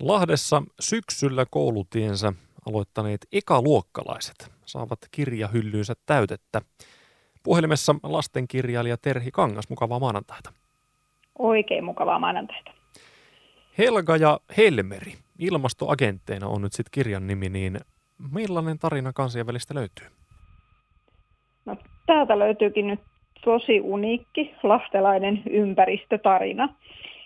Lahdessa syksyllä koulutiensä aloittaneet ekaluokkalaiset saavat kirjahyllyynsä täytettä. Puhelimessa lastenkirjailija Terhi Kangas, mukavaa maanantaita. Oikein mukavaa maanantaita. Helga ja Helmeri, ilmastoagentteina on nyt sitten kirjan nimi, niin millainen tarina kansainvälistä löytyy? No, täältä löytyykin nyt tosi uniikki lahtelainen ympäristötarina.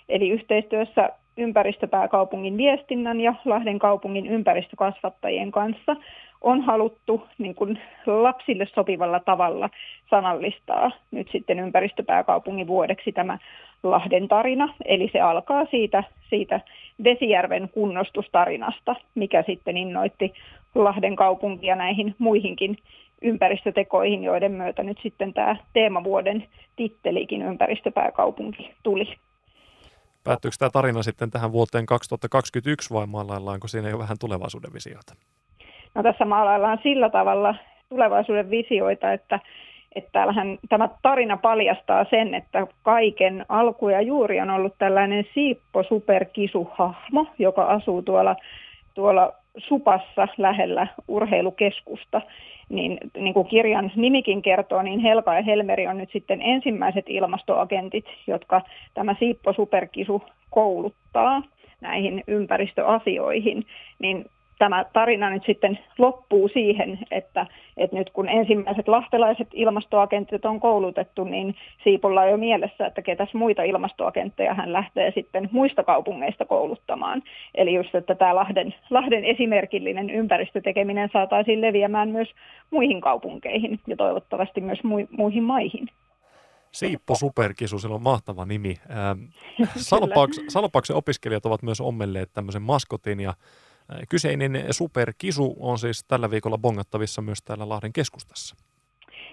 Eli yhteistyössä ympäristöpääkaupungin viestinnän ja Lahden kaupungin ympäristökasvattajien kanssa on haluttu niin kuin lapsille sopivalla tavalla sanallistaa nyt sitten ympäristöpääkaupungin vuodeksi tämä Lahden tarina. Eli se alkaa siitä, siitä Vesijärven kunnostustarinasta, mikä sitten innoitti Lahden kaupunkia näihin muihinkin ympäristötekoihin, joiden myötä nyt sitten tämä teemavuoden tittelikin ympäristöpääkaupunki tuli. Päättyykö tämä tarina sitten tähän vuoteen 2021 vai maalaillaanko siinä jo vähän tulevaisuuden visioita? No tässä maalaillaan sillä tavalla tulevaisuuden visioita, että, että täällähän tämä tarina paljastaa sen, että kaiken alku ja juuri on ollut tällainen Siippo superkisuhahmo, joka asuu tuolla, tuolla Supassa lähellä urheilukeskusta niin, niin kuin kirjan nimikin kertoo, niin Helka ja Helmeri on nyt sitten ensimmäiset ilmastoagentit, jotka tämä Siippo Superkisu kouluttaa näihin ympäristöasioihin, niin tämä tarina nyt sitten loppuu siihen, että, että nyt kun ensimmäiset lahtelaiset ilmastoagentit on koulutettu, niin Siipolla on jo mielessä, että ketäs muita ilmastoagentteja hän lähtee sitten muista kaupungeista kouluttamaan. Eli just, että tämä Lahden, Lahden esimerkillinen ympäristötekeminen saataisiin leviämään myös muihin kaupunkeihin ja toivottavasti myös muihin maihin. Siippo Superkisu, sillä on mahtava nimi. Ähm, Salpauksen opiskelijat ovat myös ommelleet tämmöisen maskotin ja Kyseinen superkisu on siis tällä viikolla bongattavissa myös täällä Lahden keskustassa.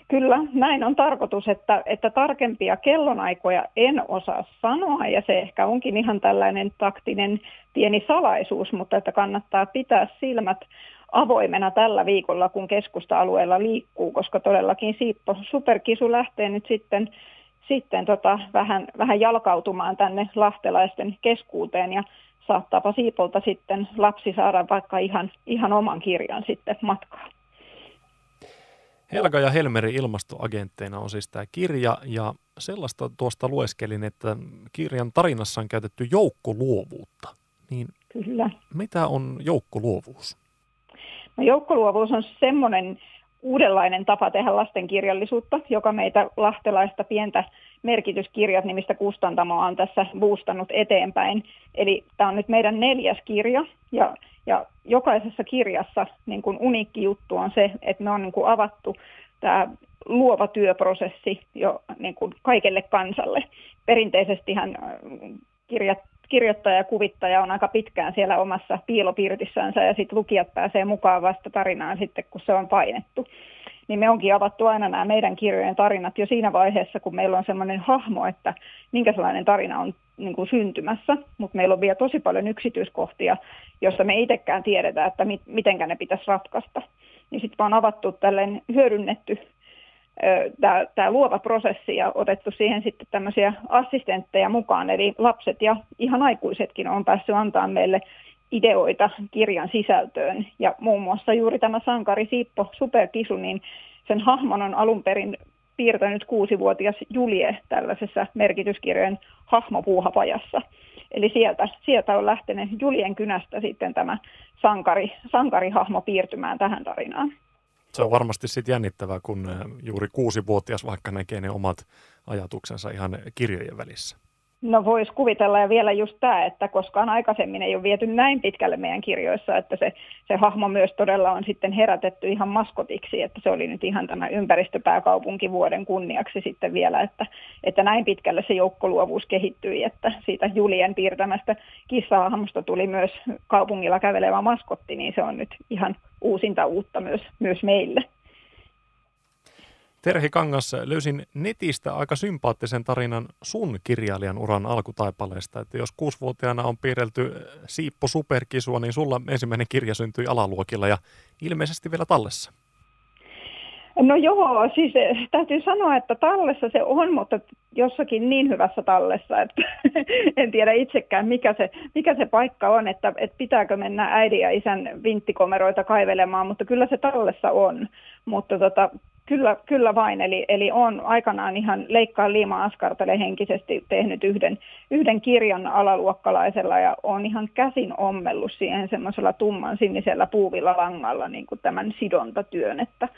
Kyllä, näin on tarkoitus, että, että tarkempia kellonaikoja en osaa sanoa ja se ehkä onkin ihan tällainen taktinen pieni salaisuus, mutta että kannattaa pitää silmät avoimena tällä viikolla, kun keskusta-alueella liikkuu, koska todellakin Siippo Superkisu lähtee nyt sitten, sitten tota, vähän, vähän jalkautumaan tänne lahtelaisten keskuuteen ja saattaapa Siipolta sitten lapsi saada vaikka ihan, ihan oman kirjan sitten matkaan. Helga ja Helmeri ilmastoagentteina on siis tämä kirja ja sellaista tuosta lueskelin, että kirjan tarinassa on käytetty joukkoluovuutta. Niin Kyllä. Mitä on joukkoluovuus? No, joukkoluovuus on semmoinen uudenlainen tapa tehdä lastenkirjallisuutta, joka meitä lahtelaista pientä merkityskirjat nimistä kustantamoa on tässä boostannut eteenpäin. Eli tämä on nyt meidän neljäs kirja ja, ja jokaisessa kirjassa niin kuin uniikki juttu on se, että me on niin kuin avattu tämä luova työprosessi jo niin kuin kaikelle kansalle. Perinteisestihän äh, kirjat, kirjoittaja ja kuvittaja on aika pitkään siellä omassa piilopirtissänsä ja sitten lukijat pääsee mukaan vasta tarinaan sitten, kun se on painettu niin me onkin avattu aina nämä meidän kirjojen tarinat jo siinä vaiheessa, kun meillä on sellainen hahmo, että minkä sellainen tarina on niin kuin syntymässä, mutta meillä on vielä tosi paljon yksityiskohtia, joissa me itsekään tiedetä, että mit, mitenkä ne pitäisi ratkaista. Niin sitten on avattu tällainen hyödynnetty tämä luova prosessi ja otettu siihen sitten tämmöisiä assistentteja mukaan, eli lapset ja ihan aikuisetkin on päässyt antaa meille ideoita kirjan sisältöön. Ja muun muassa juuri tämä sankari Siippo Superkisu, niin sen hahmon on alun perin piirtänyt kuusivuotias Julie tällaisessa merkityskirjojen hahmopuuhapajassa. Eli sieltä, sieltä on lähtenyt Julien kynästä sitten tämä sankari, sankarihahmo piirtymään tähän tarinaan. Se on varmasti sitten jännittävää, kun juuri kuusivuotias vaikka näkee ne omat ajatuksensa ihan kirjojen välissä. No voisi kuvitella ja vielä just tämä, että koskaan aikaisemmin ei ole viety näin pitkälle meidän kirjoissa, että se, se hahmo myös todella on sitten herätetty ihan maskotiksi, että se oli nyt ihan tämä ympäristöpääkaupunkivuoden kunniaksi sitten vielä, että, että näin pitkälle se joukkoluovuus kehittyi, että siitä Julien piirtämästä kissahahmosta tuli myös kaupungilla kävelevä maskotti, niin se on nyt ihan uusinta uutta myös, myös meille. Terhi Kangas, löysin netistä aika sympaattisen tarinan sun kirjailijan uran alkutaipaleesta, että jos kuusivuotiaana on piirrelty Siippo Superkisua, niin sulla ensimmäinen kirja syntyi alaluokilla ja ilmeisesti vielä tallessa. No joo, siis eh, täytyy sanoa, että tallessa se on, mutta jossakin niin hyvässä tallessa, että en tiedä itsekään, mikä se, mikä se paikka on, että, että pitääkö mennä äidin ja isän vinttikomeroita kaivelemaan, mutta kyllä se tallessa on. Mutta tota, Kyllä, kyllä vain, eli, eli on aikanaan ihan leikkaa liima askartele henkisesti tehnyt yhden, yhden kirjan alaluokkalaisella ja on ihan käsin ommellut siihen semmoisella tumman sinisellä puuvilla langalla niin kuin tämän sidontatyön, että,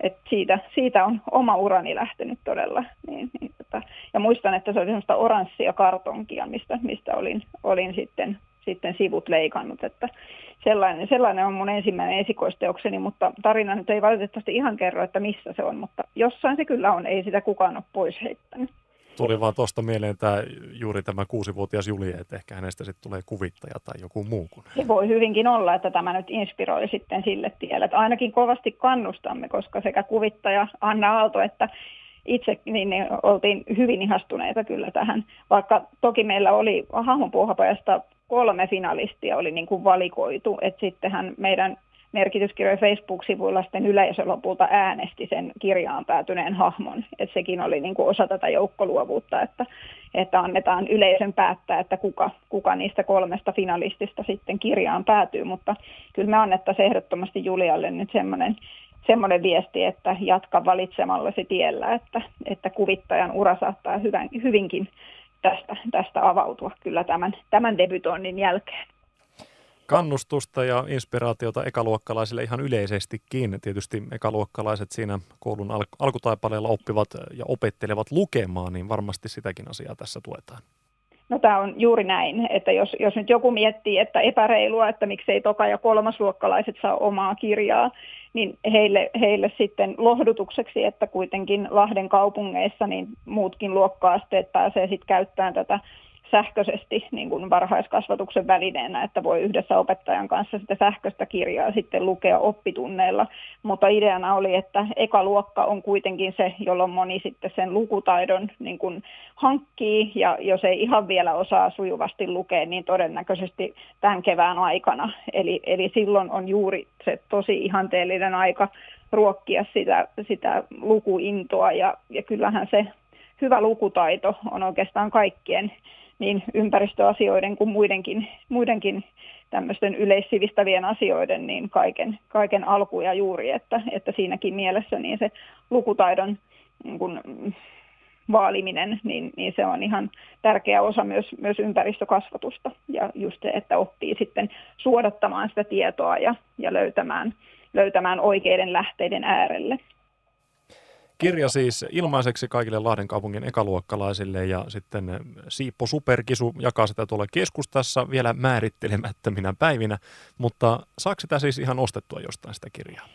että siitä, siitä on oma urani lähtenyt todella. Niin, niin, tota, ja muistan, että se oli semmoista oranssia kartonkia, mistä, mistä olin, olin sitten sitten sivut leikannut, että sellainen, sellainen on mun ensimmäinen esikoisteokseni, mutta tarina nyt ei valitettavasti ihan kerro, että missä se on, mutta jossain se kyllä on, ei sitä kukaan ole pois heittänyt. Tuli vaan tuosta mieleen tämä, juuri tämä kuusivuotias Julie, että ehkä hänestä sitten tulee kuvittaja tai joku muu kuin Se voi hyvinkin olla, että tämä nyt inspiroi sitten sille tielle, että ainakin kovasti kannustamme, koska sekä kuvittaja Anna Aalto että itse niin, niin oltiin hyvin ihastuneita kyllä tähän, vaikka toki meillä oli hahmonpuuhapajasta kolme finalistia oli niin kuin valikoitu, että sittenhän meidän merkityskirjojen Facebook-sivuilla sitten yleisö lopulta äänesti sen kirjaan päätyneen hahmon. Että sekin oli niin kuin osa tätä joukkoluovuutta, että, että annetaan yleisön päättää, että kuka, kuka niistä kolmesta finalistista sitten kirjaan päätyy. Mutta kyllä me annettaisiin ehdottomasti Julialle nyt semmoinen semmoinen viesti, että jatka valitsemallasi tiellä, että, että kuvittajan ura saattaa hyvän, hyvinkin tästä, tästä avautua kyllä tämän, tämän debytoinnin jälkeen. Kannustusta ja inspiraatiota ekaluokkalaisille ihan yleisestikin. Tietysti ekaluokkalaiset siinä koulun al- alkutaipaleella oppivat ja opettelevat lukemaan, niin varmasti sitäkin asiaa tässä tuetaan. No tämä on juuri näin, että jos, jos nyt joku miettii, että epäreilua, että miksei toka- ja kolmasluokkalaiset saa omaa kirjaa, niin heille, heille sitten lohdutukseksi, että kuitenkin Lahden kaupungeissa niin muutkin luokka-asteet pääsee sitten käyttämään tätä sähköisesti niin kuin varhaiskasvatuksen välineenä, että voi yhdessä opettajan kanssa sitä sähköistä kirjaa sitten lukea oppitunneilla. Mutta ideana oli, että eka luokka on kuitenkin se, jolloin moni sitten sen lukutaidon niin kuin hankkii, ja jos ei ihan vielä osaa sujuvasti lukea, niin todennäköisesti tämän kevään aikana. Eli, eli silloin on juuri se tosi ihanteellinen aika ruokkia sitä, sitä lukuintoa, ja, ja kyllähän se hyvä lukutaito on oikeastaan kaikkien niin ympäristöasioiden kuin muidenkin, muidenkin tämmöisten yleissivistävien asioiden niin kaiken, kaiken alku ja juuri, että, että siinäkin mielessä niin se lukutaidon niin kun, vaaliminen, niin, niin se on ihan tärkeä osa myös, myös ympäristökasvatusta ja just se, että oppii sitten suodattamaan sitä tietoa ja, ja löytämään, löytämään oikeiden lähteiden äärelle. Kirja siis ilmaiseksi kaikille Lahden kaupungin ekaluokkalaisille ja sitten Siippo Superkisu jakaa sitä tuolla keskustassa vielä määrittelemättöminä päivinä, mutta saako sitä siis ihan ostettua jostain sitä kirjaa?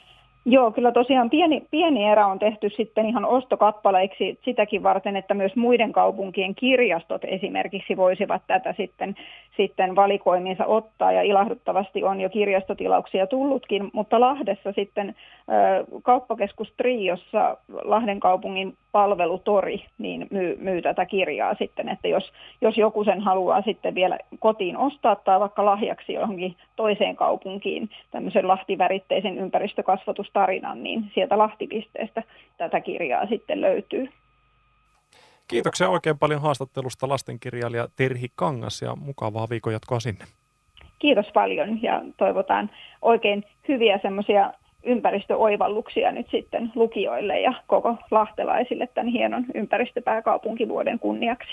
Joo, kyllä tosiaan pieni, pieni erä on tehty sitten ihan ostokappaleiksi sitäkin varten, että myös muiden kaupunkien kirjastot esimerkiksi voisivat tätä sitten, sitten valikoimiinsa ottaa. Ja ilahduttavasti on jo kirjastotilauksia tullutkin, mutta Lahdessa sitten kauppakeskus Triossa Lahden kaupungin palvelutori niin myy, myy tätä kirjaa sitten, että jos, jos joku sen haluaa sitten vielä kotiin ostaa tai vaikka lahjaksi johonkin toiseen kaupunkiin tämmöisen lahtiväritteisen ympäristökasvatustarinan, niin sieltä Lahtipisteestä tätä kirjaa sitten löytyy. Kiitoksia oikein paljon haastattelusta lastenkirjailija Terhi Kangas ja mukavaa viikon jatkoa sinne. Kiitos paljon ja toivotaan oikein hyviä semmoisia ympäristöoivalluksia nyt sitten lukijoille ja koko lahtelaisille tämän hienon ympäristöpääkaupunkivuoden kunniaksi.